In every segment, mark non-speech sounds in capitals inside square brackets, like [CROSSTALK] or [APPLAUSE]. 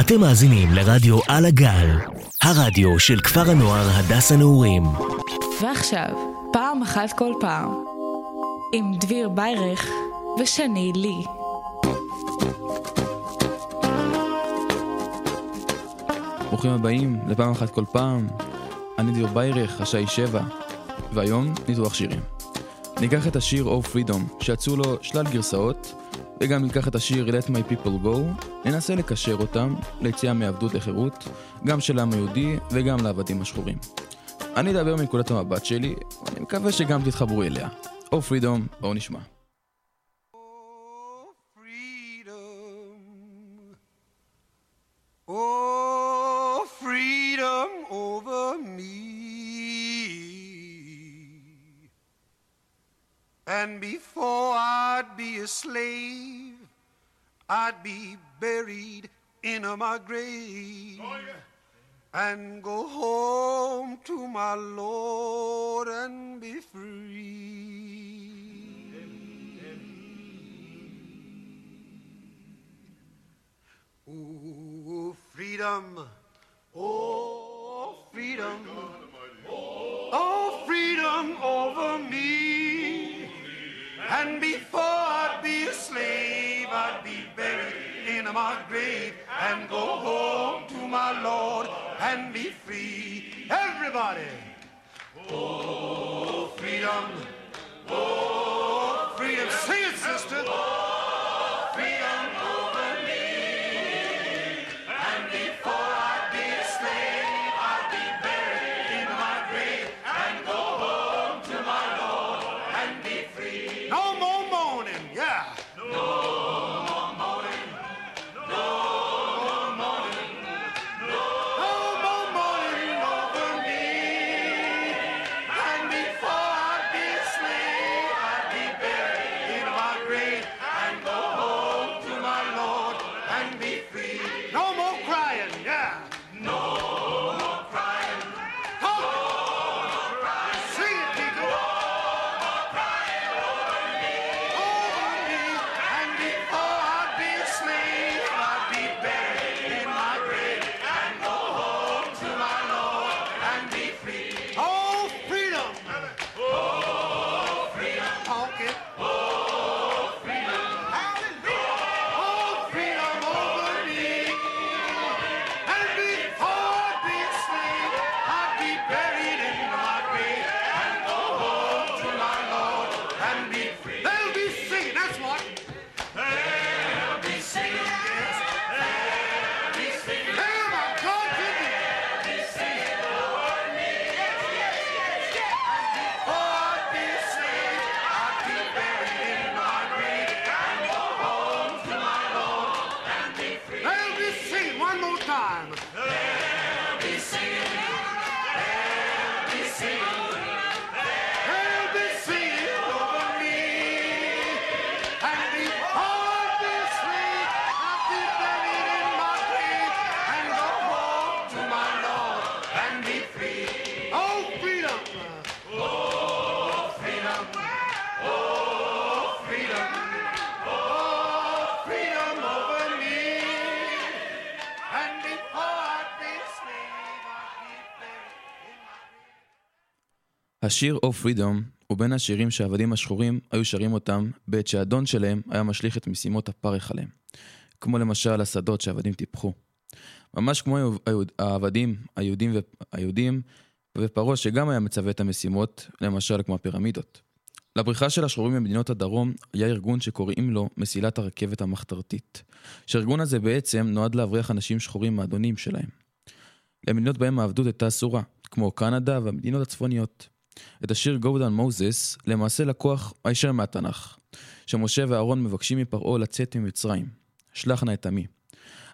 אתם מאזינים לרדיו על הגל, הרדיו של כפר הנוער הדס הנעורים. ועכשיו, פעם אחת כל פעם, עם דביר ביירך ושני לי. ברוכים הבאים לפעם אחת כל פעם. אני דביר ביירך, השעה שבע, והיום ניתוח שירים. ניקח את השיר Oh Freedom, שיצאו לו שלל גרסאות, וגם ניקח את השיר Let My People Go, ננסה לקשר אותם ליציאה מעבדות לחירות, גם של העם היהודי וגם לעבדים השחורים. אני אדבר מנקודת המבט שלי, ואני מקווה שגם תתחברו אליה. Oh Freedom, בואו נשמע. Oh, freedom. Oh, over me. And before I'd be a slave, I'd be buried in my grave. And go home to my Lord and be free. Oh, freedom. Oh, freedom. Oh, freedom over me. And before I'd be a slave, I'd be buried in my grave and go home to my Lord and be free. Everybody. Oh, freedom. Oh, freedom. Sing it, sister. השיר Oh Freedom הוא בין השירים שהעבדים השחורים היו שרים אותם בעת שהאדון שלהם היה משליך את משימות הפרך עליהם. כמו למשל השדות שהעבדים טיפחו. ממש כמו העבדים, היהודים, ו- היהודים ופרעה שגם היה מצווה את המשימות, למשל כמו הפירמידות. לבריחה של השחורים ממדינות הדרום היה ארגון שקוראים לו מסילת הרכבת המחתרתית. שהארגון הזה בעצם נועד להבריח אנשים שחורים מהאדונים שלהם. למדינות בהם העבדות הייתה אסורה, כמו קנדה והמדינות הצפוניות. את השיר Go Down Moses למעשה לקוח הישר מהתנ"ך, שמשה ואהרון מבקשים מפרעה לצאת ממצרים. שלח נא את עמי.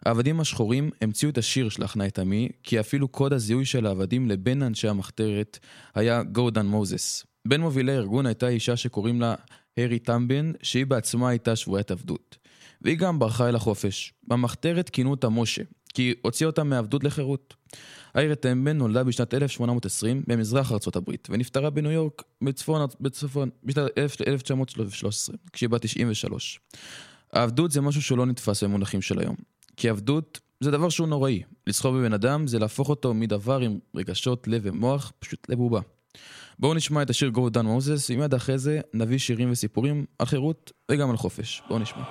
העבדים השחורים המציאו את השיר שלח נא את עמי, כי אפילו קוד הזיהוי של העבדים לבין אנשי המחתרת היה Go Down Moses. בין מובילי הארגון הייתה אישה שקוראים לה הרי טמבן, שהיא בעצמה הייתה שבויית עבדות. והיא גם ברחה אל החופש. במחתרת כינו אותה משה, כי הוציא אותה מעבדות לחירות. העיר טמבן נולדה בשנת 1820 במזרח ארצות הברית, ונפטרה בניו יורק בצפון, בצפון בשנת 1913, כשהיא בת 93. העבדות זה משהו שלא נתפס במונחים של היום. כי עבדות זה דבר שהוא נוראי. לסחוב בבן אדם זה להפוך אותו מדבר עם רגשות, לב ומוח, פשוט לבובה. בואו נשמע את השיר Go Down Moses, ומיד אחרי זה נביא שירים וסיפורים על חירות וגם על חופש. בואו נשמע.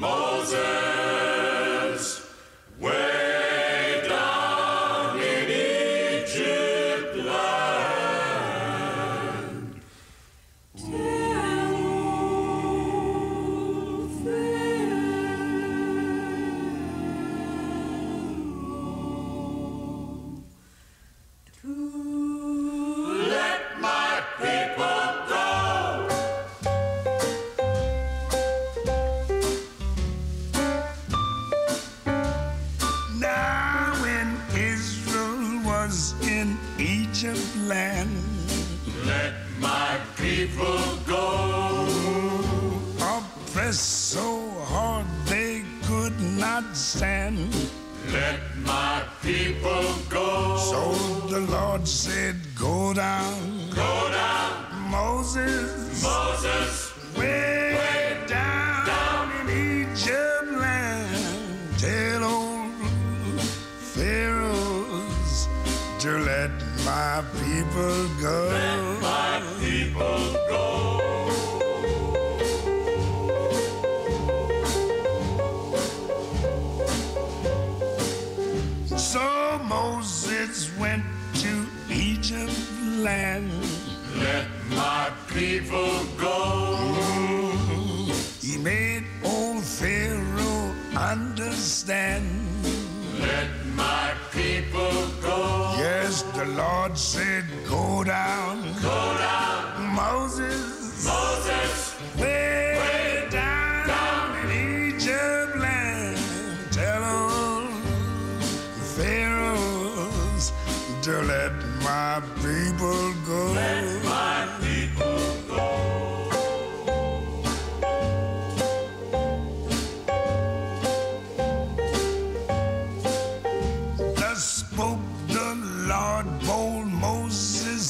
Moses.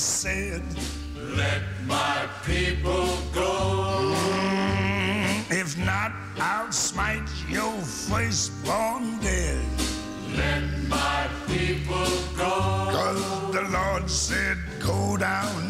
said, Let my people go. Mm, if not, I'll smite your firstborn dead. Let my people go. Cause the Lord said, Go down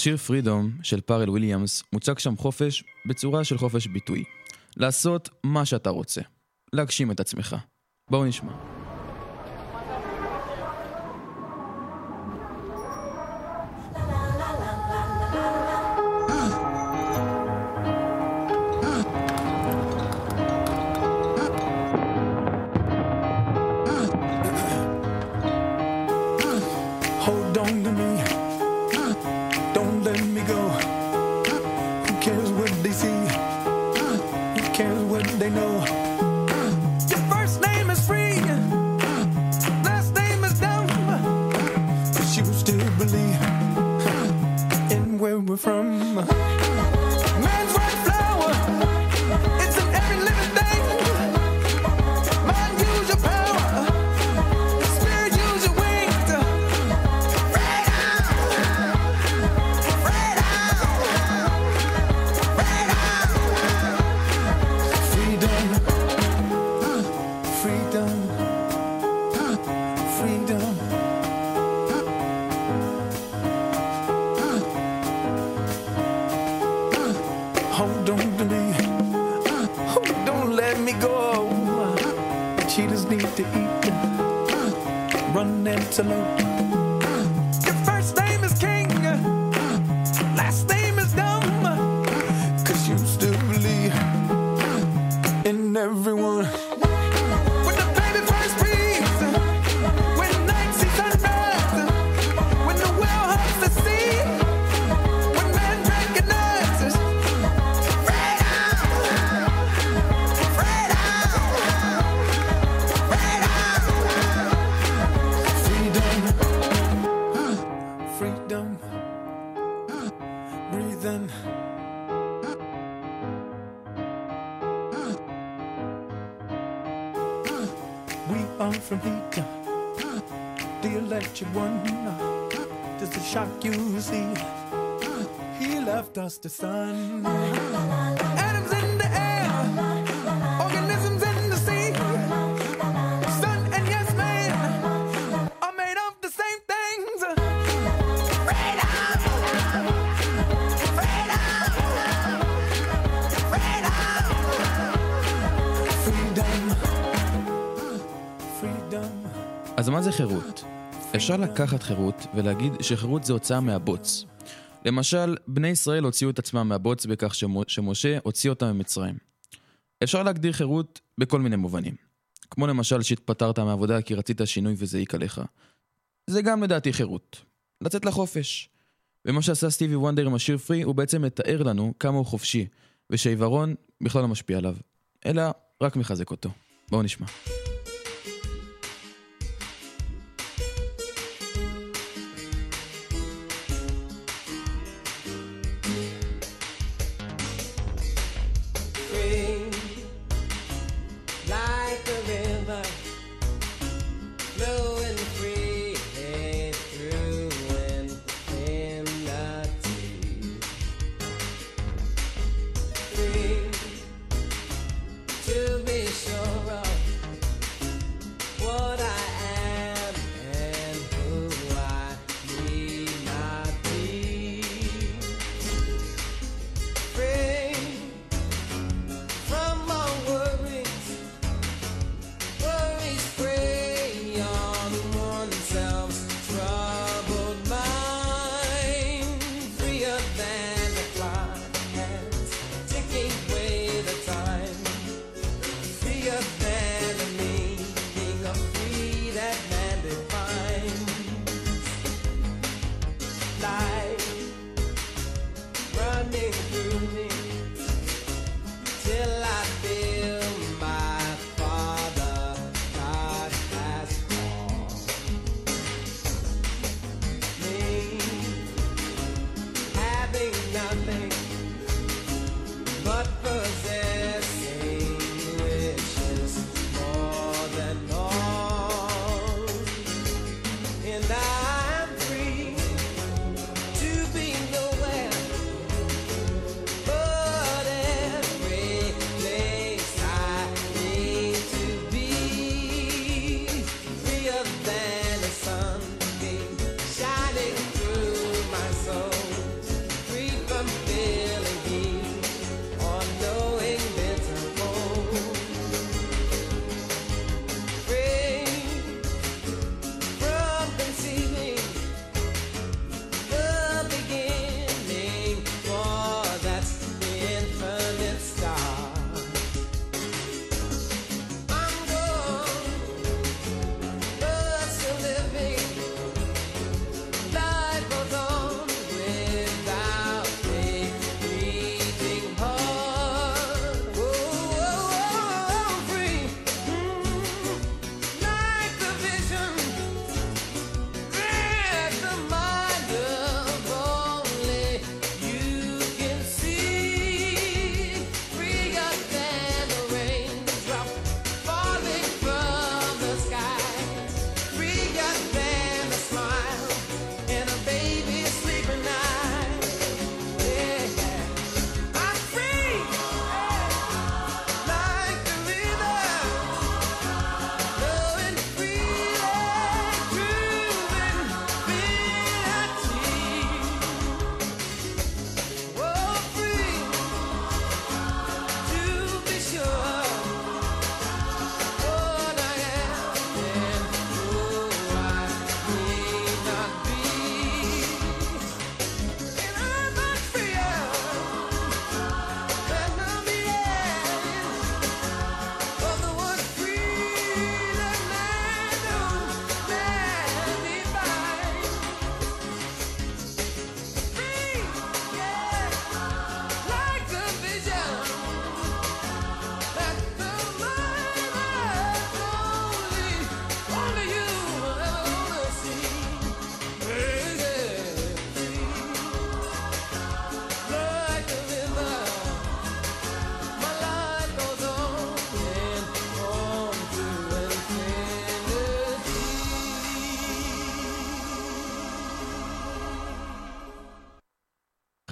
בשיר פרידום של פארל וויליאמס מוצג שם חופש בצורה של חופש ביטוי. לעשות מה שאתה רוצה. להגשים את עצמך. בואו נשמע. The sun. Atoms in the air, organisms in the sea. Sun and yes, man are made of the same things. Freedom, freedom. אז מה זה חירות? אפשר לקחת חירות ולהגיד שחירות זה הוצאה מהבוץ. למשל, בני ישראל הוציאו את עצמם מהבוץ בכך שמשה הוציא אותם ממצרים. אפשר להגדיר חירות בכל מיני מובנים. כמו למשל שהתפטרת מהעבודה כי רצית שינוי וזה העיק עליך. זה גם לדעתי חירות. לצאת לחופש. ומה שעשה סטיבי וונדר עם השיר פרי הוא בעצם מתאר לנו כמה הוא חופשי, ושהעיוורון בכלל לא משפיע עליו, אלא רק מחזק אותו. בואו נשמע.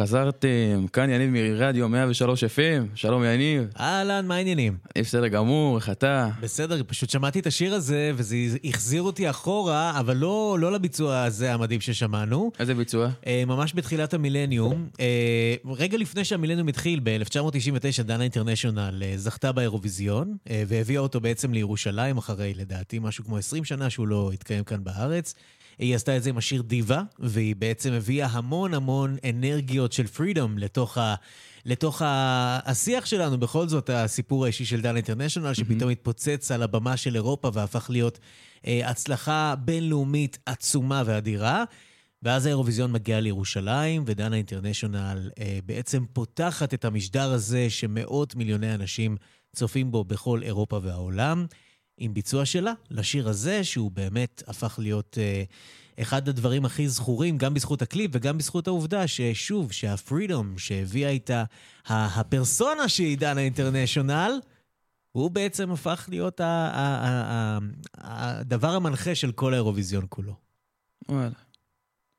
חזרתם, כאן יניב מרדיו 103 FM, שלום יניב. אהלן, מה העניינים? אני בסדר גמור, איך אתה? בסדר, פשוט שמעתי את השיר הזה, וזה החזיר אותי אחורה, אבל לא, לא לביצוע הזה המדהים ששמענו. איזה ביצוע? אה, ממש בתחילת המילניום. אה, רגע לפני שהמילניום התחיל, ב-1999, דנה אינטרנשיונל אה, זכתה באירוויזיון, אה, והביאה אותו בעצם לירושלים, אחרי, לדעתי, משהו כמו 20 שנה שהוא לא התקיים כאן בארץ. היא עשתה את זה עם השיר דיווה, והיא בעצם הביאה המון המון אנרגיות של פרידום לתוך, ה, לתוך ה, השיח שלנו. בכל זאת, הסיפור האישי של דן אינטרנשיונל, שפתאום התפוצץ על הבמה של אירופה והפך להיות אה, הצלחה בינלאומית עצומה ואדירה. ואז האירוויזיון מגיע לירושלים, ודנה אינטרנשיונל אה, בעצם פותחת את המשדר הזה שמאות מיליוני אנשים צופים בו בכל אירופה והעולם. עם ביצוע שלה לשיר הזה, שהוא באמת הפך להיות אה, אחד הדברים הכי זכורים, גם בזכות הקליפ וגם בזכות העובדה ששוב, שהפרידום שהביאה איתה ה- הפרסונה שהיא דנה אינטרנשיונל, הוא בעצם הפך להיות הדבר המנחה של כל האירוויזיון כולו. וואלה.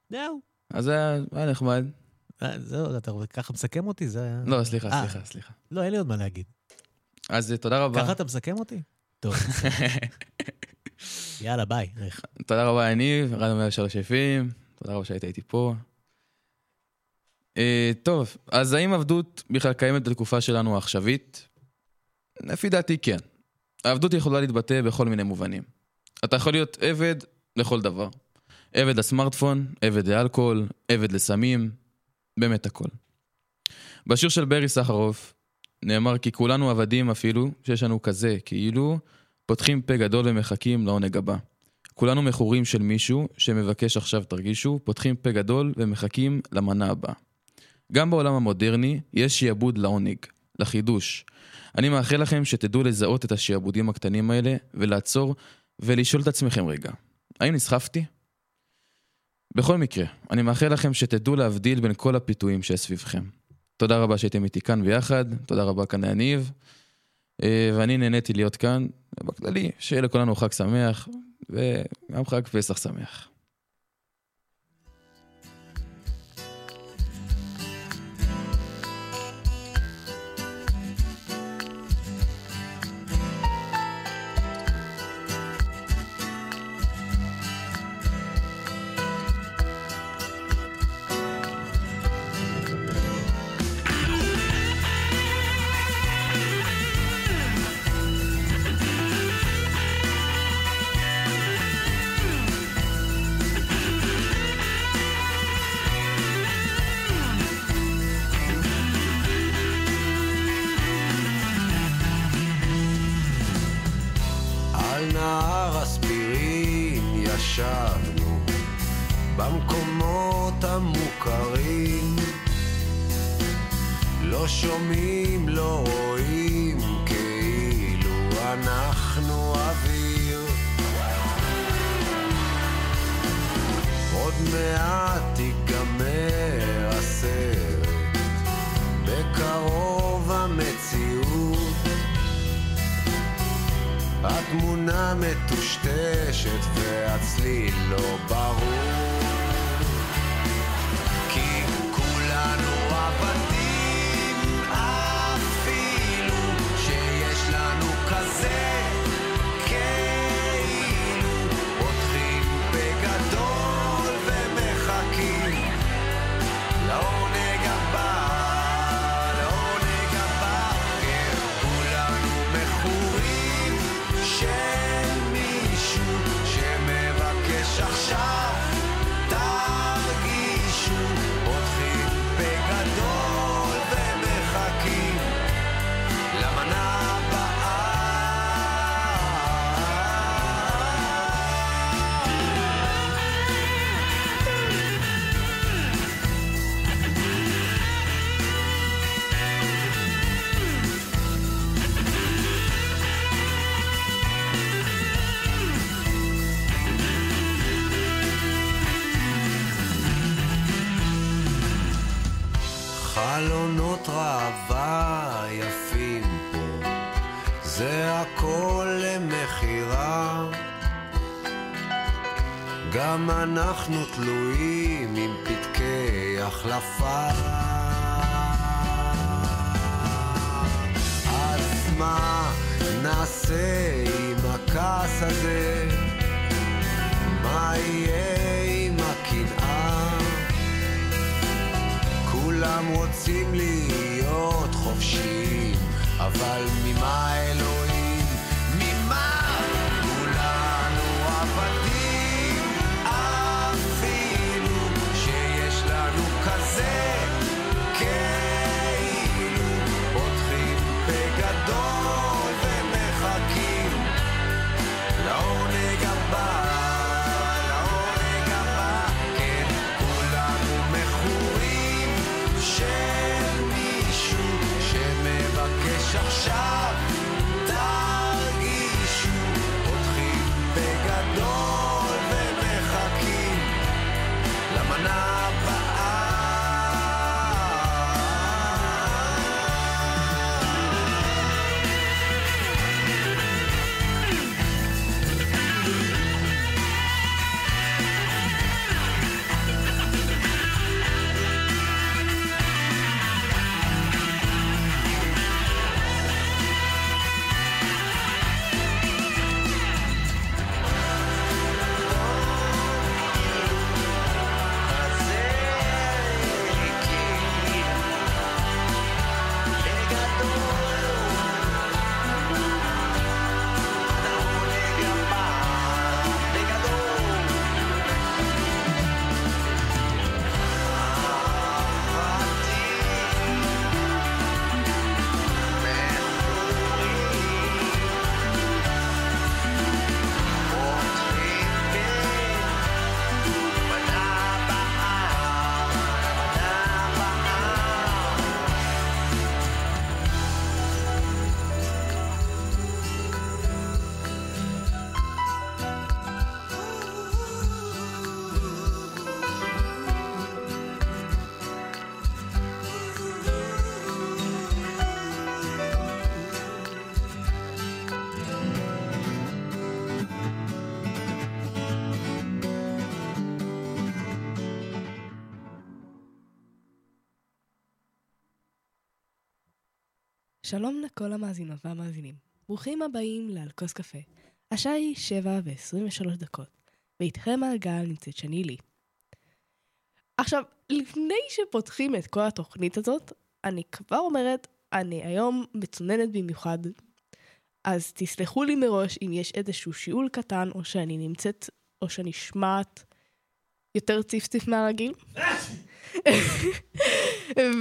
זהו. אז זה היה נחמד. אה, זהו, אתה ככה מסכם אותי? זה היה... לא, סליחה, אה. סליחה, סליחה. לא, אין לי עוד מה להגיד. אז תודה רבה. ככה אתה מסכם אותי? טוב. [LAUGHS] יאללה, ביי. תודה רבה יניב, רדיו 103 FM, תודה רבה שהיית איתי פה. אה, טוב, אז האם עבדות בכלל קיימת בתקופה שלנו העכשווית? לפי דעתי כן. העבדות יכולה להתבטא בכל מיני מובנים. אתה יכול להיות עבד לכל דבר. עבד לסמארטפון, עבד לאלכוהול, עבד לסמים, באמת הכל. בשיר של ברי סחרוף נאמר כי כולנו עבדים אפילו שיש לנו כזה, כאילו פותחים פה גדול ומחכים לעונג הבא. כולנו מכורים של מישהו שמבקש עכשיו תרגישו, פותחים פה גדול ומחכים למנה הבאה. גם בעולם המודרני יש שיעבוד לעונג, לחידוש. אני מאחל לכם שתדעו לזהות את השיעבודים הקטנים האלה ולעצור ולשאול את עצמכם רגע, האם נסחפתי? בכל מקרה, אני מאחל לכם שתדעו להבדיל בין כל הפיתויים שיש סביבכם. תודה רבה שהייתם איתי כאן ביחד, תודה רבה כאן להניב, אה, ואני נהניתי להיות כאן. בכללי, שיהיה לכולנו חג שמח, וגם חג פסח שמח. שלום לכל המאזינות והמאזינים. ברוכים הבאים לעל כוס קפה. השעה היא 7 ו-23 דקות, ואיתכם על הגל נמצאת שני לי. עכשיו, לפני שפותחים את כל התוכנית הזאת, אני כבר אומרת, אני היום מצוננת במיוחד, אז תסלחו לי מראש אם יש איזשהו שיעול קטן, או שאני נמצאת, או שאני נשמעת יותר ציפציף מהרגיל. [LAUGHS]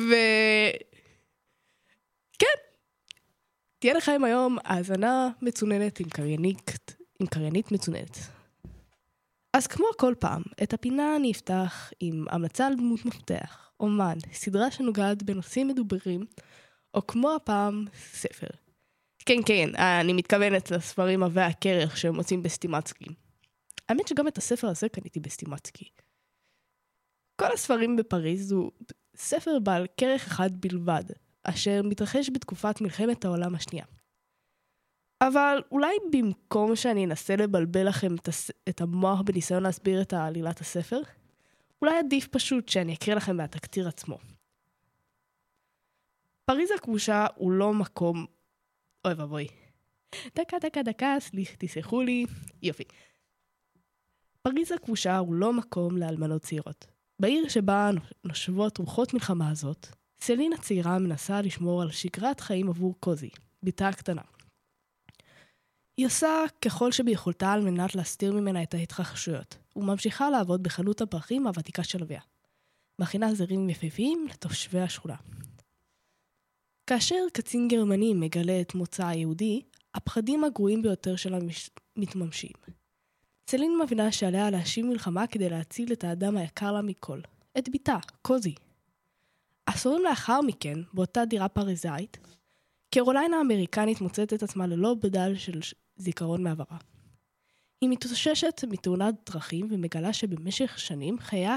ו... תהיה לכם היום האזנה מצוננת עם קריינית, עם קריינית מצוננת. אז כמו כל פעם, את הפינה אני אפתח עם המלצה על דמות מפתח, אומן, סדרה שנוגעת בנושאים מדוברים, או כמו הפעם, ספר. כן, כן, אני מתכוונת לספרים עבי הכרך שהם מוצאים בסטימצקי. האמת שגם את הספר הזה קניתי בסטימצקי. כל הספרים בפריז הוא ספר בעל כרך אחד בלבד, אשר מתרחש בתקופת מלחמת העולם השנייה. אבל אולי במקום שאני אנסה לבלבל לכם את, המוח בניסיון להסביר את עלילת הספר, אולי עדיף פשוט שאני אקריא לכם מהתקציר עצמו. פריז הכבושה הוא לא מקום... אוי ואבוי. דקה, דקה, דקה, סליח, תסלחו לי. יופי. פריז הכבושה הוא לא מקום לאלמנות צעירות. בעיר שבה נושבות רוחות מלחמה הזאת, סלין הצעירה מנסה לשמור על שגרת חיים עבור קוזי, בתה הקטנה. היא עושה ככל שביכולתה על מנת להסתיר ממנה את ההתרחשויות, וממשיכה לעבוד בחנות הפרחים הוותיקה של אביה. מכינה זרים יפהפיים לתושבי השכונה. כאשר קצין גרמני מגלה את מוצא היהודי, הפחדים הגרועים ביותר שלה מש... מתממשים. סלין מבינה שעליה להשיב מלחמה כדי להציל את האדם היקר לה מכל, את בתה, קוזי. עשורים לאחר מכן, באותה דירה פריזאית, קרוליינה האמריקנית מוצאת את עצמה ללא בדל של זיכרון מעברה. היא מתאוששת מתאונת דרכים ומגלה שבמשך שנים חיה...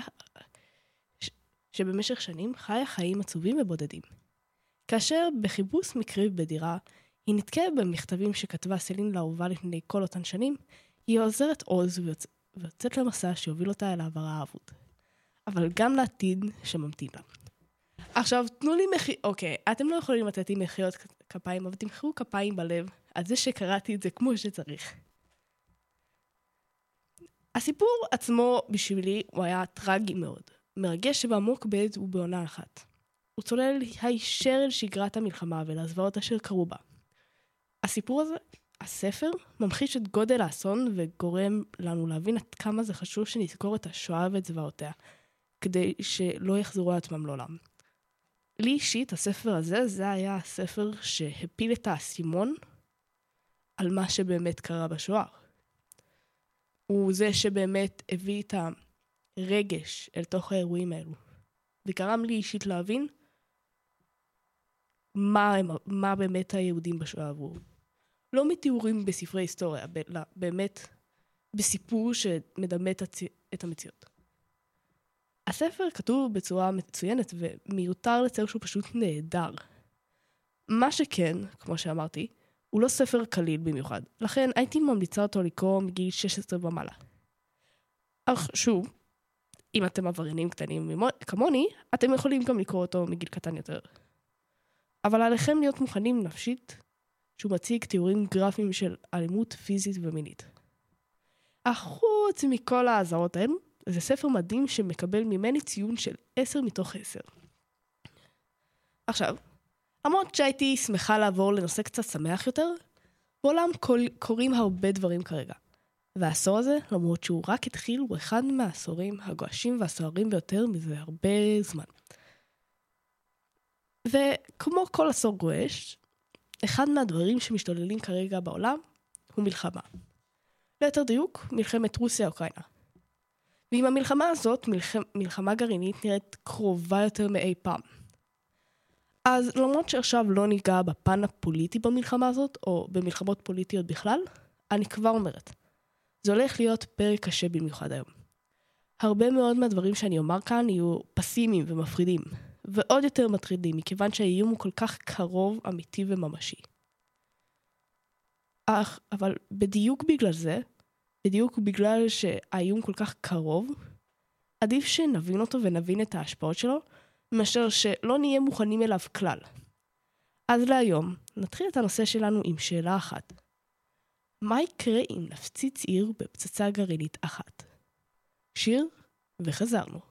ש... שבמשך שנים חיה חיים עצובים ובודדים. כאשר בחיפוש מקרי בדירה, היא נתקעת במכתבים שכתבה סלין לאהובה לפני כל אותן שנים, היא עוזרת עוז ויוצ... ויוצאת למסע שיוביל אותה אל העבר האבוד. אבל גם לעתיד שממתין לה. עכשיו, תנו לי מחי... אוקיי, אתם לא יכולים לתת לי מחיאות כפיים, אבל תמחאו כפיים בלב על זה שקראתי את זה כמו שצריך. הסיפור עצמו בשבילי הוא היה טרגי מאוד. מרגש ועמוק בעת ובעונה אחת. הוא צולל הישר אל שגרת המלחמה ולזוועות אשר קרו בה. הסיפור הזה, הספר, ממחיש את גודל האסון וגורם לנו להבין עד כמה זה חשוב שנזכור את השואה ואת זוועותיה, כדי שלא יחזרו על עצמם לעולם. לי אישית, הספר הזה, זה היה הספר שהפיל את האסימון על מה שבאמת קרה בשואה. הוא זה שבאמת הביא את הרגש אל תוך האירועים האלו, וגרם לי אישית להבין מה, הם, מה באמת היהודים בשואה עברו. לא מתיאורים בספרי היסטוריה, אלא באמת בסיפור שמדמה. את המציאות. הספר כתוב בצורה מצוינת ומיותר לציין שהוא פשוט נהדר. מה שכן, כמו שאמרתי, הוא לא ספר קליל במיוחד, לכן הייתי ממליצה אותו לקרוא מגיל 16 ומעלה. אך שוב, אם אתם עבריינים קטנים כמוני, אתם יכולים גם לקרוא אותו מגיל קטן יותר. אבל עליכם להיות מוכנים נפשית שהוא מציג תיאורים גרפיים של אלימות פיזית ומינית. אך חוץ מכל האזהרות האלו, זה ספר מדהים שמקבל ממני ציון של 10 מתוך 10. עכשיו, למרות שהייתי שמחה לעבור לנושא קצת שמח יותר, בעולם קול- קורים הרבה דברים כרגע. והעשור הזה, למרות שהוא רק התחיל, הוא אחד מהעשורים הגועשים והסוערים ביותר מזה הרבה זמן. וכמו כל עשור גועש, אחד מהדברים שמשתוללים כרגע בעולם הוא מלחמה. ליתר דיוק, מלחמת רוסיה-אוקראינה. ועם המלחמה הזאת, מלחמה, מלחמה גרעינית נראית קרובה יותר מאי פעם. אז למרות שעכשיו לא ניגע בפן הפוליטי במלחמה הזאת, או במלחמות פוליטיות בכלל, אני כבר אומרת, זה הולך להיות פרק קשה במיוחד היום. הרבה מאוד מהדברים שאני אומר כאן יהיו פסימיים ומפחידים, ועוד יותר מטרידים, מכיוון שהאיום הוא כל כך קרוב, אמיתי וממשי. אך, אבל בדיוק בגלל זה, בדיוק בגלל שהאיום כל כך קרוב, עדיף שנבין אותו ונבין את ההשפעות שלו, מאשר שלא נהיה מוכנים אליו כלל. אז להיום, נתחיל את הנושא שלנו עם שאלה אחת. מה יקרה אם נפציץ עיר בפצצה גרעינית אחת? שיר, וחזרנו.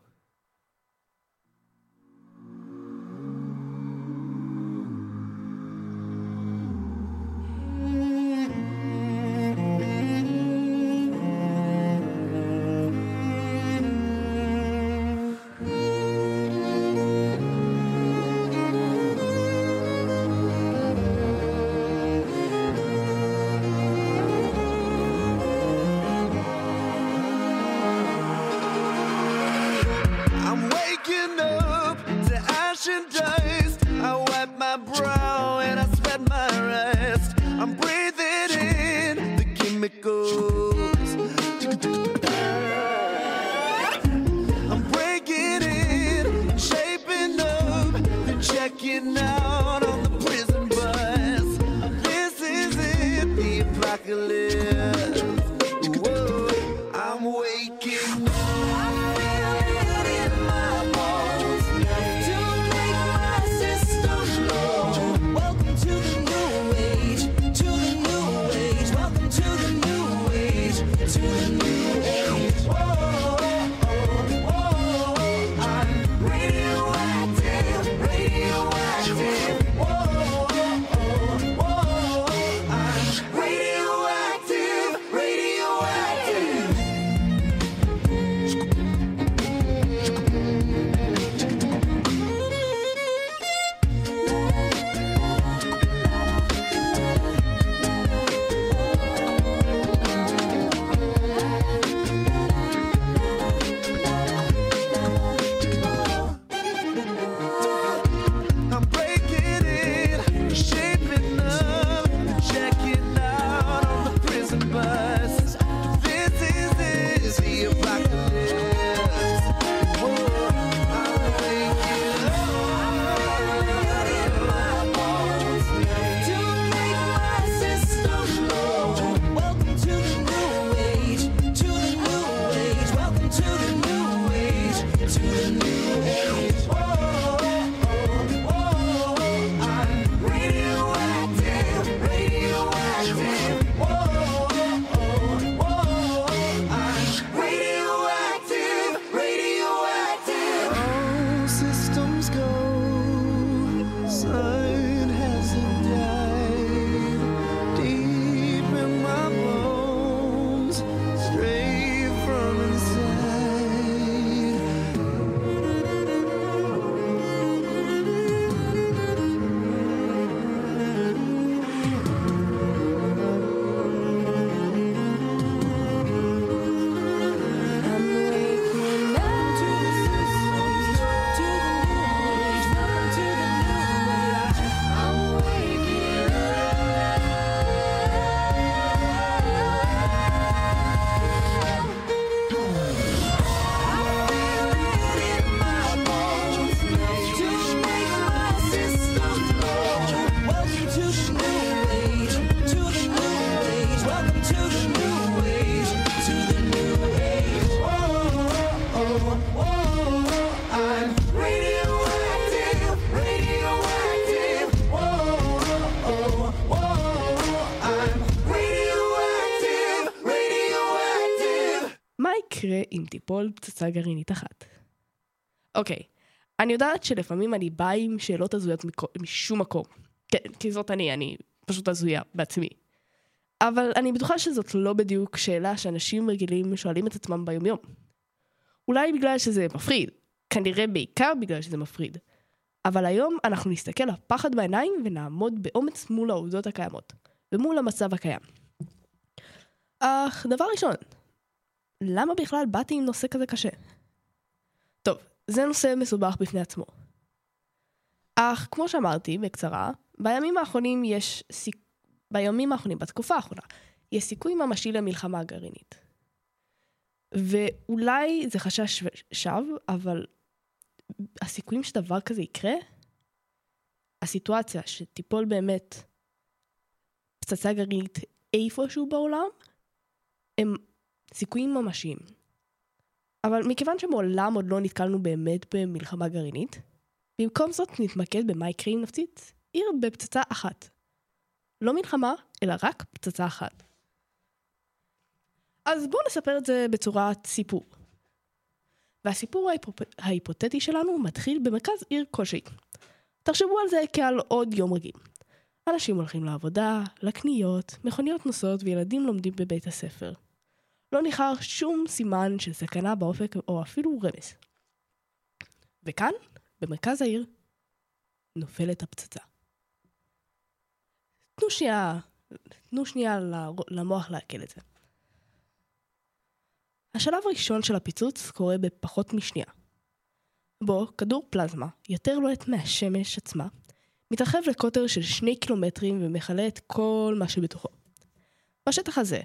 תיפול פצצה גרעינית אחת? אוקיי, אני יודעת שלפעמים אני באה עם שאלות הזויות מכו- משום מקום. כן, כי זאת אני, אני פשוט הזויה בעצמי. אבל אני בטוחה שזאת לא בדיוק שאלה שאנשים רגילים שואלים את עצמם ביומיום. אולי בגלל שזה מפחיד, כנראה בעיקר בגלל שזה מפחיד. אבל היום אנחנו נסתכל לפחד בעיניים ונעמוד באומץ מול העובדות הקיימות, ומול המצב הקיים. אך דבר ראשון, למה בכלל באתי עם נושא כזה קשה? טוב, זה נושא מסובך בפני עצמו. אך כמו שאמרתי, בקצרה, בימים האחרונים יש סיכ... בימים האחרונים, בתקופה האחרונה, יש סיכוי ממשי למלחמה גרעינית. ואולי זה חשש שווא, אבל הסיכויים שדבר כזה יקרה, הסיטואציה שתיפול באמת פצצה גרעינית איפשהו בעולם, הם סיכויים ממשיים. אבל מכיוון שמעולם עוד לא נתקלנו באמת במלחמה גרעינית, במקום זאת נתמקד במה יקרה אם נפציץ עיר בפצצה אחת. לא מלחמה, אלא רק פצצה אחת. אז בואו נספר את זה בצורת סיפור. והסיפור ההיפופ... ההיפותטי שלנו מתחיל במרכז עיר כלשהי. תחשבו על זה כעל עוד יום רגיל. אנשים הולכים לעבודה, לקניות, מכוניות נוסעות וילדים לומדים בבית הספר. לא ניחר שום סימן של סכנה באופק או אפילו רמז. וכאן, במרכז העיר, נופלת הפצצה. תנו שנייה, תנו שנייה למוח לעכל את זה. השלב הראשון של הפיצוץ קורה בפחות משנייה. בו כדור פלזמה, יותר לוהט מהשמש עצמה, מתרחב לקוטר של שני קילומטרים ומכלה את כל מה שבתוכו. בשטח הזה,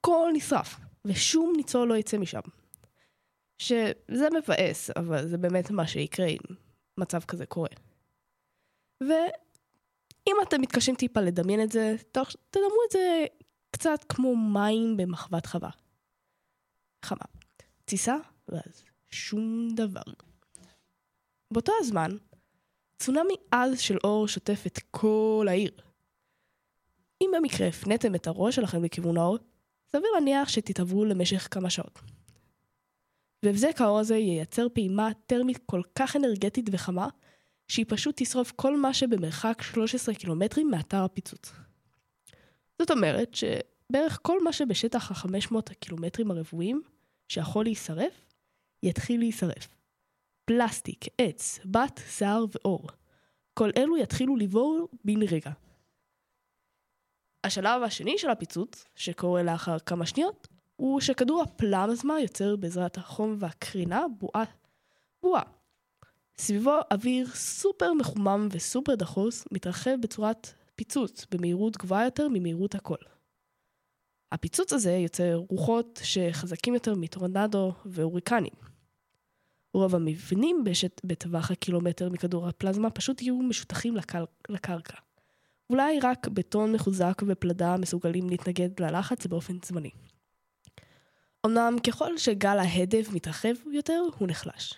הכל נשרף, ושום ניצול לא יצא משם. שזה מבאס, אבל זה באמת מה שיקרה אם מצב כזה קורה. ואם אתם מתקשים טיפה לדמיין את זה, תדמו את זה קצת כמו מים במחבת חווה. חמה. טיסה, ואז שום דבר. באותו הזמן, צונאמי עז של אור שוטף את כל העיר. אם במקרה הפניתם את הראש שלכם לכיוון האור, סביר להניח שתתעברו למשך כמה שעות. והבזק האור הזה ייצר פעימה טרמית כל כך אנרגטית וחמה, שהיא פשוט תשרוף כל מה שבמרחק 13 קילומטרים מאתר הפיצוץ. זאת אומרת שבערך כל מה שבשטח ה-500 הקילומטרים הרבועים שיכול להישרף, יתחיל להישרף. פלסטיק, עץ, בת, שיער ואור. כל אלו יתחילו לבעור בן רגע. השלב השני של הפיצוץ, שקורה לאחר כמה שניות, הוא שכדור הפלזמה יוצר בעזרת החום והקרינה בועה. בועה. סביבו אוויר סופר מחומם וסופר דחוס מתרחב בצורת פיצוץ במהירות גבוהה יותר ממהירות הקול. הפיצוץ הזה יוצר רוחות שחזקים יותר מטורנדו והוריקנים. רוב המבנים בטווח הקילומטר מכדור הפלזמה פשוט יהיו משטחים לקר... לקרקע. אולי רק בטון מחוזק ופלדה מסוגלים להתנגד ללחץ באופן זמני. אמנם ככל שגל ההדף מתרחב יותר, הוא נחלש.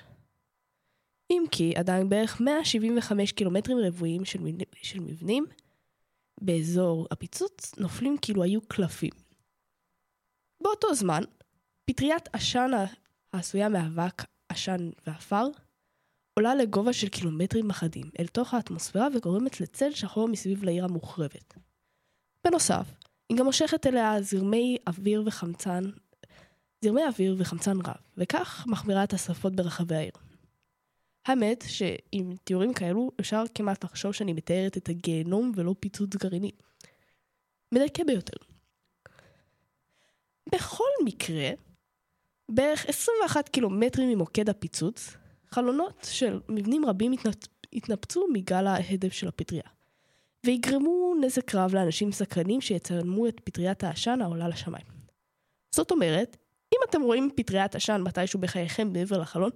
אם כי עדיין בערך 175 קילומטרים רבועים של, של מבנים באזור הפיצוץ נופלים כאילו היו קלפים. באותו זמן, פטריית עשן העשויה מאבק, עשן ועפר עולה לגובה של קילומטרים אחדים אל תוך האטמוספירה וגורמת לצל שחור מסביב לעיר המוחרבת. בנוסף, היא גם מושכת אליה זרמי אוויר וחמצן, זרמי אוויר וחמצן רב, וכך מחמירה את השרפות ברחבי העיר. האמת שעם תיאורים כאלו אפשר כמעט לחשוב שאני מתארת את הגיהנום ולא פיצוץ גרעיני. מדכא ביותר. בכל מקרה, בערך 21 קילומטרים ממוקד הפיצוץ, חלונות של מבנים רבים התנפ... התנפצו מגל ההדף של הפטריה, ויגרמו נזק רב לאנשים סקרנים שיצלמו את פטריית העשן העולה לשמיים. זאת אומרת, אם אתם רואים פטריית עשן מתישהו בחייכם מעבר לחלון,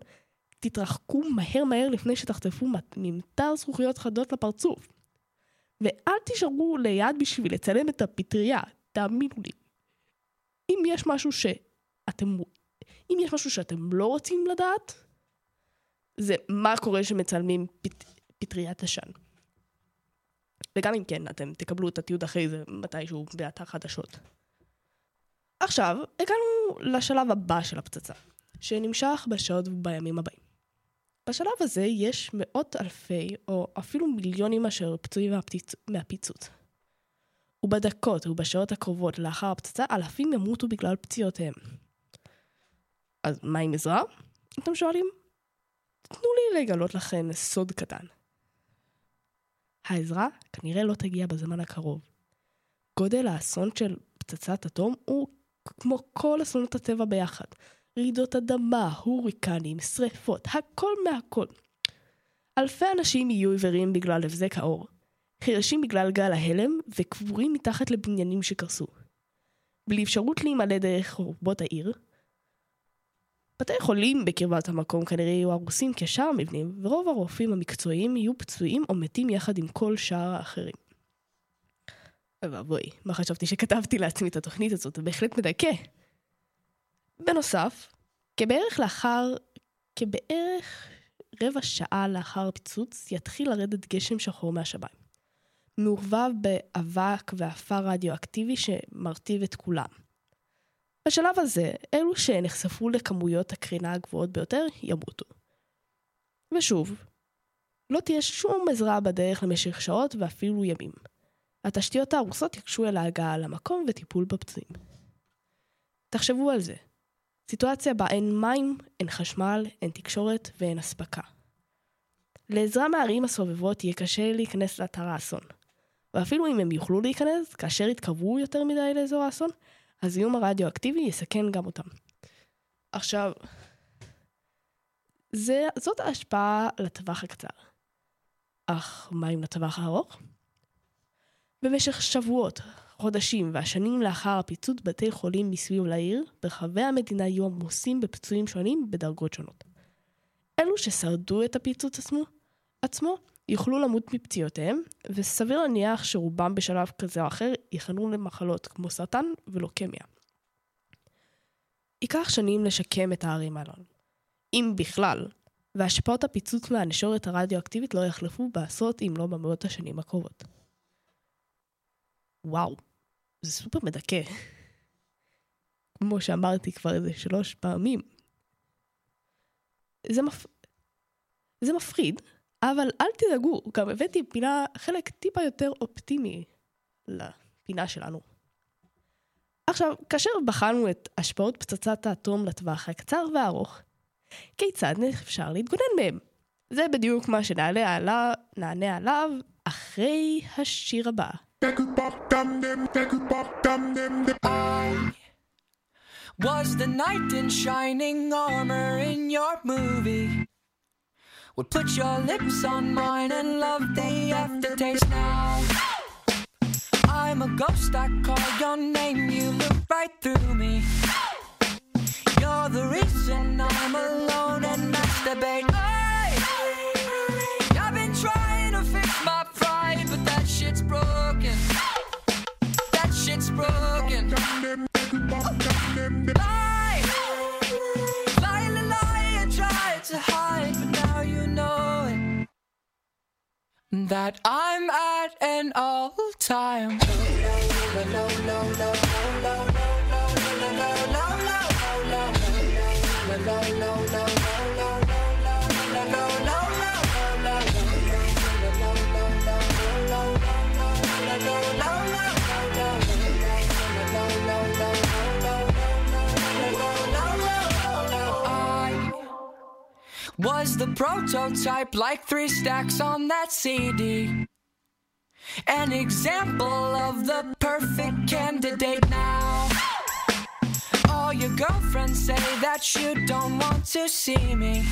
תתרחקו מהר מהר לפני שתחטפו ממטר זכוכיות חדות לפרצוף. ואל תישארו ליד בשביל לצלם את הפטריה, תאמינו לי. אם יש משהו שאתם... אם יש משהו שאתם לא רוצים לדעת, זה מה קורה כשמצלמים פט... פטריית עשן. וגם אם כן, אתם תקבלו את התיעוד אחרי זה מתישהו באתר חדשות. עכשיו, הגענו לשלב הבא של הפצצה, שנמשך בשעות ובימים הבאים. בשלב הזה יש מאות אלפי, או אפילו מיליונים אשר פצועים מהפציצ... מהפיצוץ. ובדקות ובשעות הקרובות לאחר הפצצה, אלפים ימותו בגלל פציעותיהם. אז מה עם עזרה? אתם שואלים? תנו לי לגלות לכם סוד קטן. העזרה כנראה לא תגיע בזמן הקרוב. גודל האסון של פצצת אטום הוא כמו כל אסונות הטבע ביחד. רעידות אדמה, הוריקנים, שריפות, הכל מהכל. אלפי אנשים יהיו עיוורים בגלל הבזק האור, חירשים בגלל גל ההלם וקבורים מתחת לבניינים שקרסו. בלי אפשרות להימלא דרך רחובות העיר, בתי חולים בקרבת המקום כנראה יהיו הרוסים כשאר המבנים, ורוב הרופאים המקצועיים יהיו פצועים או מתים יחד עם כל שאר האחרים. ואבוי, מה חשבתי שכתבתי לעצמי את התוכנית הזאת, זה בהחלט מדכא. בנוסף, כבערך לאחר, כבערך רבע שעה לאחר הפיצוץ, יתחיל לרדת גשם שחור מהשמיים. מעורבב באבק ועפר רדיואקטיבי שמרטיב את כולם. בשלב הזה, אלו שנחשפו לכמויות הקרינה הגבוהות ביותר, ימותו. ושוב, לא תהיה שום עזרה בדרך למשך שעות ואפילו ימים. התשתיות ההרוסות יקשו אל ההגעה למקום וטיפול בפצועים. תחשבו על זה. סיטואציה בה אין מים, אין חשמל, אין תקשורת ואין אספקה. לעזרה מהערים הסובבות יהיה קשה להיכנס לאתר האסון. ואפילו אם הם יוכלו להיכנס, כאשר יתקרבו יותר מדי לאזור האסון, הזיהום הרדיואקטיבי יסכן גם אותם. עכשיו, זה, זאת ההשפעה לטווח הקצר. אך מה עם לטווח הארוך? במשך שבועות, חודשים והשנים לאחר הפיצוץ בתי חולים מסביב לעיר, ברחבי המדינה יהיו עמוסים בפצועים שונים בדרגות שונות. אלו ששרדו את הפיצוץ עצמו, עצמו יוכלו למות מפציעותיהם, וסביר להניח שרובם בשלב כזה או אחר ייחנו למחלות כמו סרטן ולוקמיה. ייקח שנים לשקם את הערים הללו, אם בכלל, והשפעות הפיצוץ מהנשורת הרדיואקטיבית לא יחלפו בעשרות אם לא במאות השנים הקרובות. וואו, זה סופר מדכא. כמו שאמרתי כבר איזה שלוש פעמים. זה, מפ... זה מפחיד, אבל אל תדאגו, גם הבאתי פינה, חלק טיפה יותר אופטימי לפינה שלנו. עכשיו, כאשר בחנו את השפעות פצצת האטום לטווח הקצר והארוך, כיצד אפשר להתגונן מהם? זה בדיוק מה שנעלה עליו, נענה עליו אחרי השיר הבא. Was the knight in shining armor in your movie? Would put your lips on mine and love the aftertaste now. I'm a ghost, I call your name, you look right through me. You're the reason I'm alone and masturbate. Hey! I've been trying to fix my pride, but that shit's broken. That shit's broken. Lie, That I'm at an all time. Was the prototype, like three stacks on that CD. An example of the perfect candidate now. All your girlfriends say that you don't want to see me.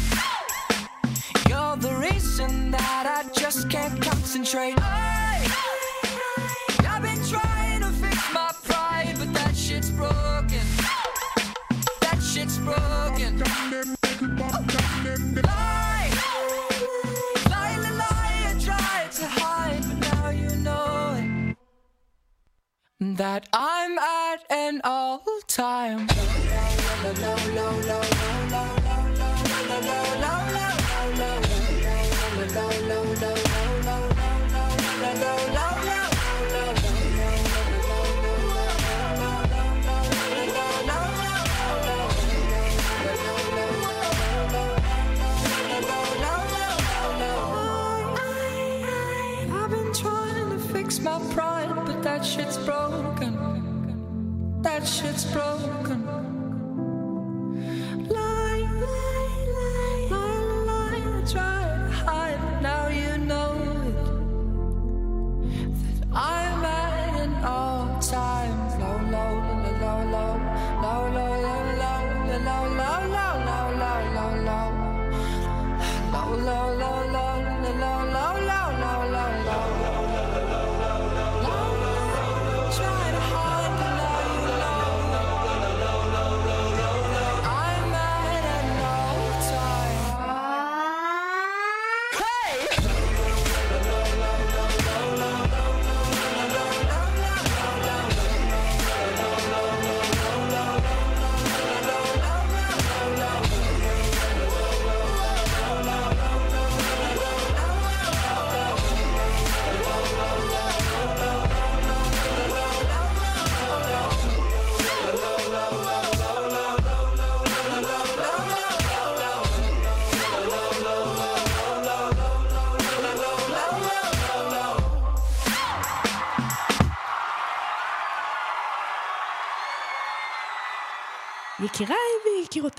You're the reason that I just can't concentrate. Hey! I've been trying to fix my pride, but that shit's broken. That shit's broken that I'm at an all time.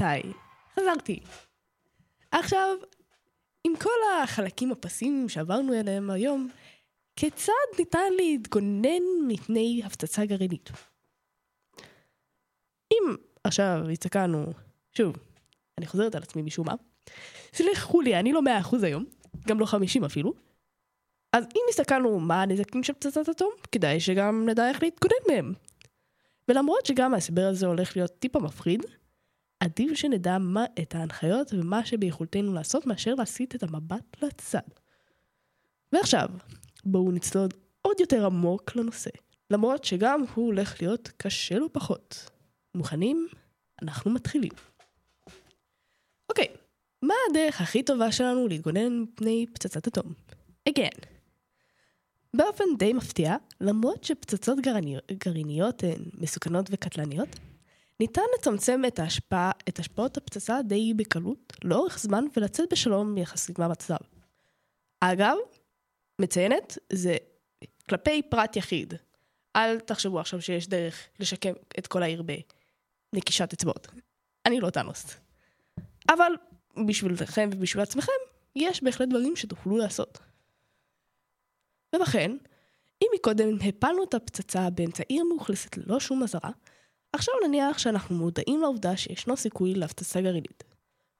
ויקירותיי, חזרתי. עכשיו, עם כל החלקים הפסימיים שעברנו אליהם היום, כיצד ניתן להתגונן מפני הפצצה גרעינית? אם עכשיו הסתכלנו, שוב, אני חוזרת על עצמי משום מה, סלחו לי, אני לא מאה אחוז היום, גם לא חמישים אפילו, אז אם הסתכלנו מה הנזקים של פצצת אטום, כדאי שגם נדע איך להתגונן מהם. ולמרות שגם ההסבר הזה הולך להיות טיפה מפחיד, עדיף שנדע מה את ההנחיות ומה שביכולתנו לעשות מאשר להסיט את המבט לצד. ועכשיו, בואו נצלול עוד יותר עמוק לנושא, למרות שגם הוא הולך להיות קשה לא פחות. מוכנים? אנחנו מתחילים. אוקיי, מה הדרך הכי טובה שלנו להתגונן מפני פצצת אטום? again. באופן די מפתיע, למרות שפצצות גרעיניות הן מסוכנות וקטלניות, ניתן לצמצם את, ההשפעה, את השפעות הפצצה די בקלות, לאורך זמן, ולצאת בשלום יחסית מהמצב. אגב, מציינת, זה כלפי פרט יחיד. אל תחשבו עכשיו שיש דרך לשקם את כל העיר בנקישת אצבעות. אני לא טאנוס. אבל בשבילכם ובשביל עצמכם, יש בהחלט דברים שתוכלו לעשות. ובכן, אם מקודם הפלנו את הפצצה באמצע עיר מאוכלסת ללא שום אזהרה, עכשיו נניח שאנחנו מודעים לעובדה שישנו סיכוי להפצצה גרעינית,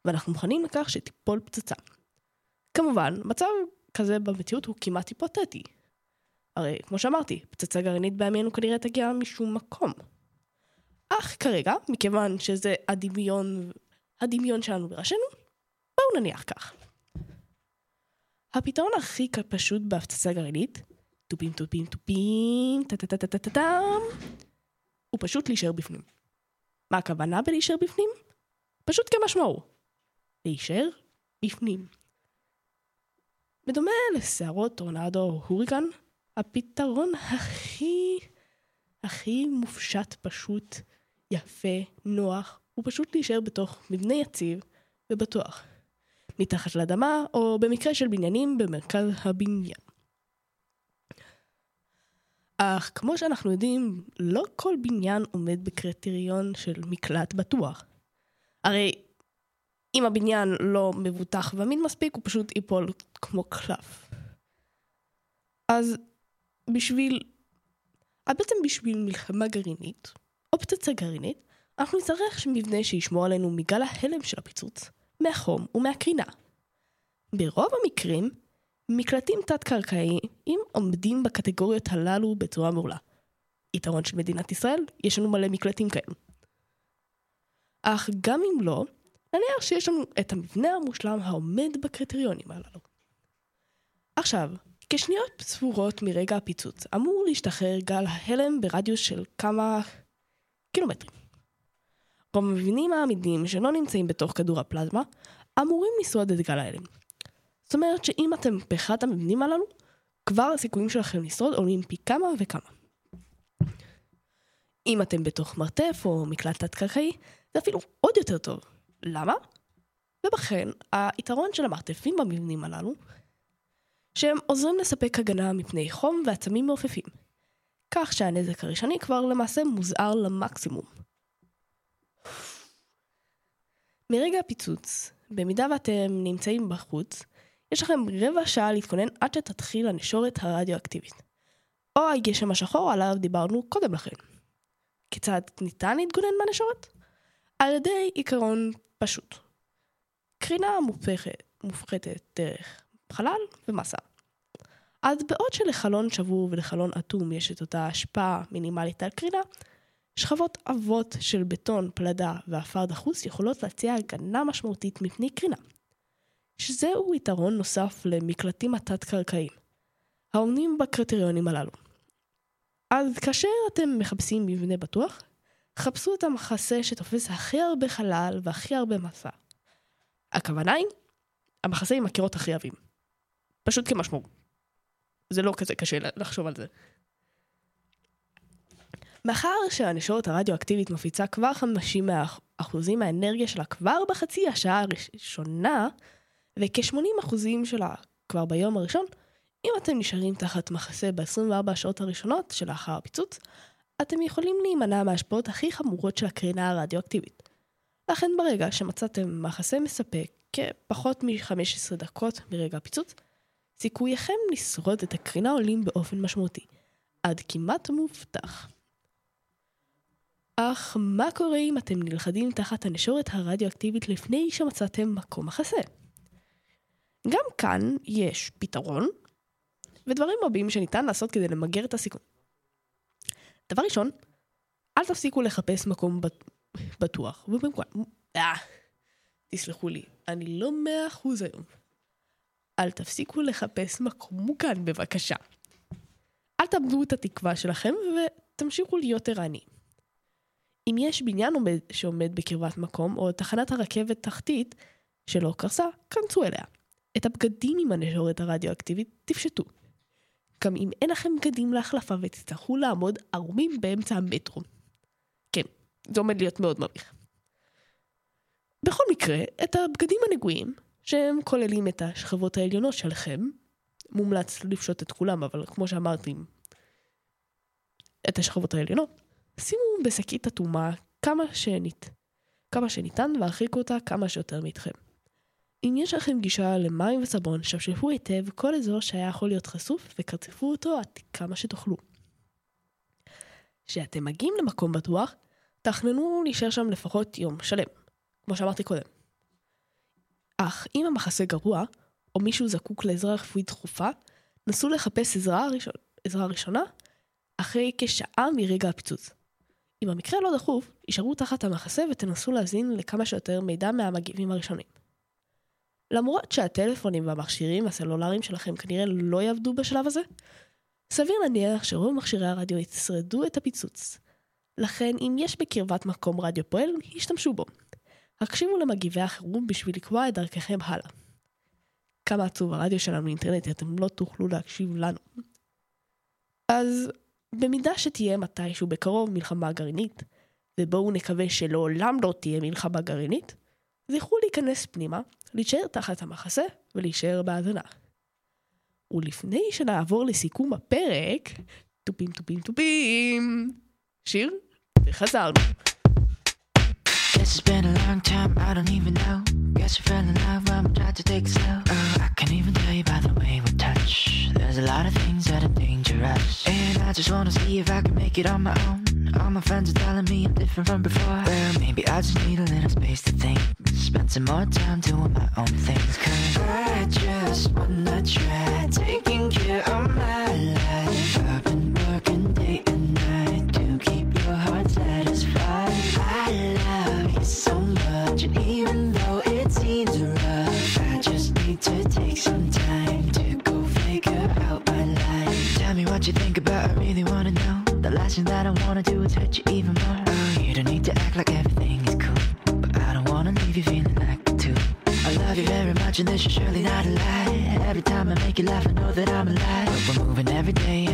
ואנחנו מוכנים לכך שתיפול פצצה. כמובן, מצב כזה במציאות הוא כמעט היפותטי. הרי, כמו שאמרתי, פצצה גרעינית בימינו כנראה תגיע משום מקום. אך כרגע, מכיוון שזה הדמיון, הדמיון שלנו בראשינו, בואו נניח כך. הפתרון הכי פשוט בהפצצה גרעינית, טופים טופים טופים, טה טה טה טה טה טה טם, הוא פשוט להישאר בפנים. מה הכוונה בלהישאר בפנים? פשוט כמשמעו. להישאר בפנים. בדומה לסערות טורנדו או הוריקן, הפתרון הכי, הכי מופשט, פשוט, יפה, נוח, הוא פשוט להישאר בתוך מבנה יציב ובטוח. מתחת לאדמה, או במקרה של בניינים במרכז הבניין. אך כמו שאנחנו יודעים, לא כל בניין עומד בקריטריון של מקלט בטוח. הרי אם הבניין לא מבוטח ואמין מספיק, הוא פשוט ייפול כמו קלף. אז בשביל... אז בעצם בשביל מלחמה גרעינית, או פצצה גרעינית, אנחנו נצטרך מבנה שישמור עלינו מגל ההלם של הפיצוץ, מהחום ומהקרינה. ברוב המקרים, מקלטים תת-קרקעיים עומדים בקטגוריות הללו בצורה מעולה. יתרון של מדינת ישראל, יש לנו מלא מקלטים כאלו. אך גם אם לא, נניח שיש לנו את המבנה המושלם העומד בקריטריונים הללו. עכשיו, כשניות ספורות מרגע הפיצוץ, אמור להשתחרר גל ההלם ברדיוס של כמה קילומטרים. רוב המבנים העמידים שלא נמצאים בתוך כדור הפלזמה, אמורים לשרוד את גל ההלם. זאת אומרת שאם אתם באחד המבנים הללו, כבר הסיכויים שלכם לשרוד עולים פי כמה וכמה. אם אתם בתוך מרתף או מקלט תת-קרקעי, זה אפילו עוד יותר טוב. למה? ובכן, היתרון של המרתפים במבנים הללו, שהם עוזרים לספק הגנה מפני חום ועצמים מעופפים. כך שהנזק הראשוני כבר למעשה מוזער למקסימום. מרגע הפיצוץ, במידה ואתם נמצאים בחוץ, יש לכם רבע שעה להתכונן עד שתתחיל הנשורת הרדיואקטיבית. או הגשם השחור עליו דיברנו קודם לכן. כיצד ניתן להתגונן מהנשורת? על ידי עיקרון פשוט. קרינה מופחת, מופחתת דרך חלל ומסה. אז בעוד שלחלון שבור ולחלון אטום יש את אותה השפעה מינימלית על קרינה, שכבות עבות של בטון, פלדה ועפר דחוס יכולות להציע הגנה משמעותית מפני קרינה. שזהו יתרון נוסף למקלטים התת-קרקעיים, העומדים בקריטריונים הללו. אז כאשר אתם מחפשים מבנה בטוח, חפשו את המחסה שתופס הכי הרבה חלל והכי הרבה מסה. הכוונה היא, המחסה עם הקירות הכי עבים. פשוט כמשמעות. זה לא כזה קשה לחשוב על זה. מאחר שהנשורת הרדיואקטיבית מפיצה כבר 50% מהאנרגיה שלה כבר בחצי השעה הראשונה, וכ-80% שלה כבר ביום הראשון, אם אתם נשארים תחת מחסה ב-24 השעות הראשונות שלאחר הפיצוץ, אתם יכולים להימנע מההשפעות הכי חמורות של הקרינה הרדיואקטיבית. לכן ברגע שמצאתם מחסה מספק כפחות מ-15 דקות מרגע הפיצוץ, סיכוייכם לשרוד את הקרינה עולים באופן משמעותי, עד כמעט מובטח. אך מה קורה אם אתם נלכדים תחת הנשורת הרדיואקטיבית לפני שמצאתם מקום מחסה? גם כאן יש פתרון, ודברים רבים שניתן לעשות כדי למגר את הסיכון. דבר ראשון, אל תפסיקו לחפש מקום בט... בטוח. אה, תסלחו לי, אני לא מאה אחוז היום. אל תפסיקו לחפש מקום מוגן בבקשה. אל תאבדו את התקווה שלכם ותמשיכו להיות ערניים. אם יש בניין עומד, שעומד בקרבת מקום או תחנת הרכבת תחתית שלא קרסה, כנסו אליה. את הבגדים עם הנשורת הרדיואקטיבית תפשטו. גם אם אין לכם בגדים להחלפה ותצטרכו לעמוד ערומים באמצע המטרו. כן, זה עומד להיות מאוד מביך. בכל מקרה, את הבגדים הנגועים, שהם כוללים את השכבות העליונות שלכם, מומלץ לפשוט את כולם, אבל כמו שאמרתי, את השכבות העליונות, שימו בשקית אטומה כמה, שנית, כמה שניתן והרחיקו אותה כמה שיותר מאיתכם. אם יש לכם גישה למים וסבון, שפשפו היטב כל אזור שהיה יכול להיות חשוף וקרצפו אותו עד כמה שתוכלו. כשאתם מגיעים למקום בטוח, תכננו להישאר שם לפחות יום שלם, כמו שאמרתי קודם. אך אם המחסה גרוע, או מישהו זקוק לעזרה רפואית דחופה, נסו לחפש עזרה, ראשון, עזרה ראשונה אחרי כשעה מרגע הפיצוץ. אם המקרה לא דחוף, יישארו תחת המחסה ותנסו להזין לכמה שיותר מידע מהמגיבים הראשונים. למרות שהטלפונים והמכשירים הסלולריים שלכם כנראה לא יעבדו בשלב הזה, סביר להניח שרוב מכשירי הרדיו ישרדו את הפיצוץ. לכן אם יש בקרבת מקום רדיו פועל, השתמשו בו. הקשיבו למגיבי החירום בשביל לקבוע את דרככם הלאה. כמה עצוב הרדיו שלנו אינטרנט, אתם לא תוכלו להקשיב לנו. אז במידה שתהיה מתישהו בקרוב מלחמה גרעינית, ובואו נקווה שלעולם לא תהיה מלחמה גרעינית, זכרו להיכנס פנימה, להישאר תחת המחסה ולהישאר בהאזנה. ולפני שנעבור לסיכום הפרק, תופים תופים תופים, שיר וחזרנו. It's been a long time, I don't even know. Guess I fell in love, I'm trying to take it slow. Oh, I can't even tell you by the way we touch. There's a lot of things that are dangerous. And I just wanna see if I can make it on my own. All my friends are telling me I'm different from before. Well, maybe I just need a little space to think. Spend some more time doing my own things. Cause I just wanna try taking care of my life. I've been working day and night to keep your heart satisfied. I love you so much, and even though it seems rough, I just need to take some time to go figure out my life. Tell me what you think about, I really wanna know. The last thing that I wanna do is hurt you even more. Oh, you don't need to act like and this is surely not a lie. Every time I make you laugh, I know that I'm alive. We're moving every day,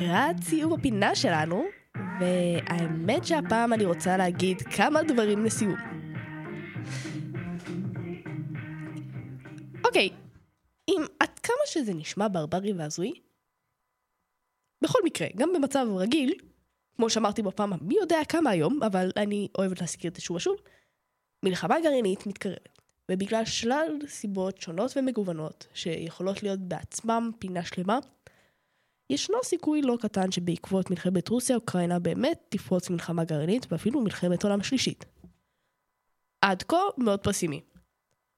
לקראת סיום הפינה שלנו, והאמת שהפעם אני רוצה להגיד כמה דברים לסיום. אוקיי, אם עד כמה שזה נשמע ברברי והזוי, בכל מקרה, גם במצב רגיל, כמו שאמרתי בפעם המי יודע כמה היום, אבל אני אוהבת להזכיר את זה שוב ושוב, מלחמה גרעינית מתקרבת. ובגלל שלל סיבות שונות ומגוונות, שיכולות להיות בעצמם פינה שלמה, ישנו סיכוי לא קטן שבעקבות מלחמת רוסיה-אוקראינה באמת תפרוץ מלחמה גרעינית ואפילו מלחמת עולם שלישית. עד כה מאוד פסימי.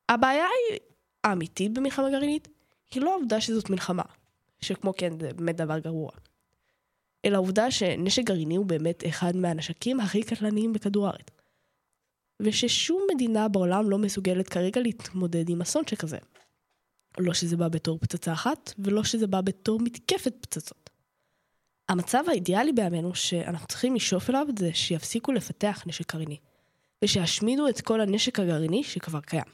הבעיה היא האמיתית במלחמה גרעינית היא לא העובדה שזאת מלחמה, שכמו כן זה באמת דבר גרוע, אלא העובדה שנשק גרעיני הוא באמת אחד מהנשקים הכי קטלניים בכדור הארץ. וששום מדינה בעולם לא מסוגלת כרגע להתמודד עם אסון שכזה. לא שזה בא בתור פצצה אחת, ולא שזה בא בתור מתקפת פצצות. המצב האידיאלי בימינו שאנחנו צריכים לשאוף אליו זה שיפסיקו לפתח נשק גרעיני, ושישמידו את כל הנשק הגרעיני שכבר קיים.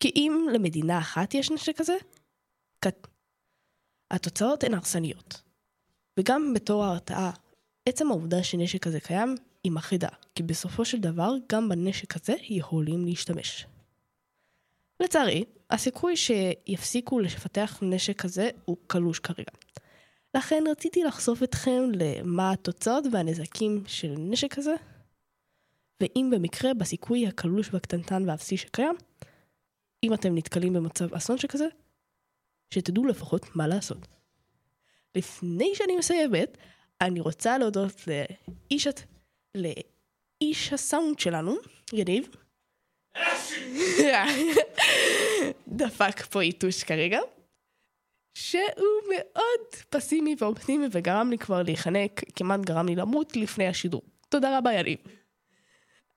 כי אם למדינה אחת יש נשק כזה, כ- התוצאות הן הרסניות. וגם בתור ההרתעה, עצם העובדה שנשק כזה קיים היא מחרידה, כי בסופו של דבר גם בנשק הזה יכולים להשתמש. לצערי, הסיכוי שיפסיקו לפתח נשק כזה הוא קלוש כרגע. לכן רציתי לחשוף אתכם למה התוצאות והנזקים של נשק כזה, ואם במקרה בסיכוי הקלוש והקטנטן והאפסי שקיים, אם אתם נתקלים במצב אסון שכזה, שתדעו לפחות מה לעשות. לפני שאני מסיימת, אני רוצה להודות לאיש, לאיש הסאונד שלנו, יניב. [LAUGHS] דפק פה יתוש כרגע. שהוא מאוד פסימי ואופטימי וגרם לי כבר להיחנק, כמעט גרם לי למות לפני השידור. תודה רבה יניב.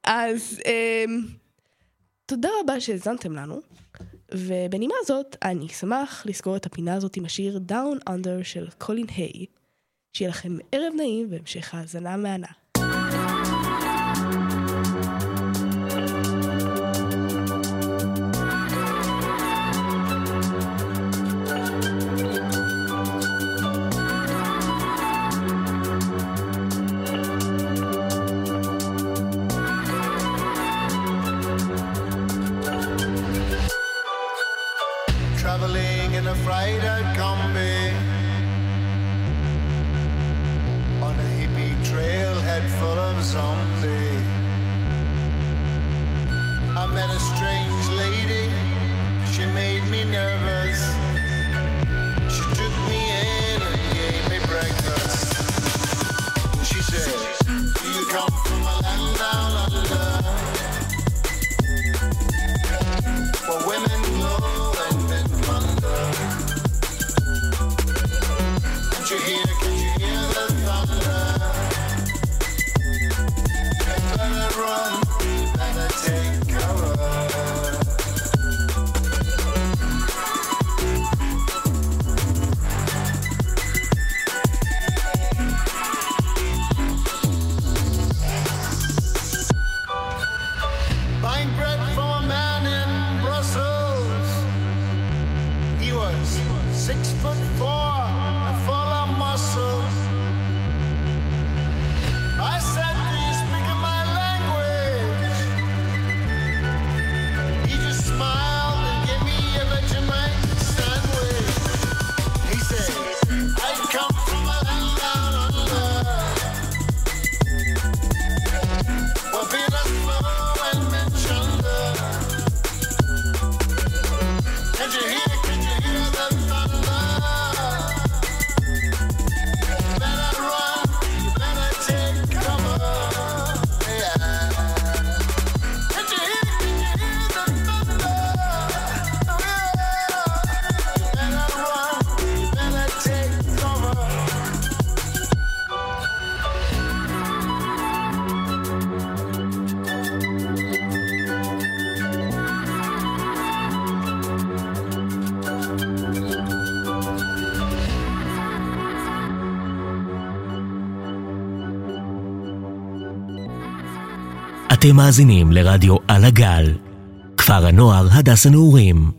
אז אמ, תודה רבה שהאזנתם לנו, ובנימה זאת אני אשמח לסגור את הפינה הזאת עם השיר Down Under של קולין היי. שיהיה לכם ערב נעים והמשך האזנה מהנה. אתם מאזינים לרדיו על הגל, כפר הנוער הדס הנעורים.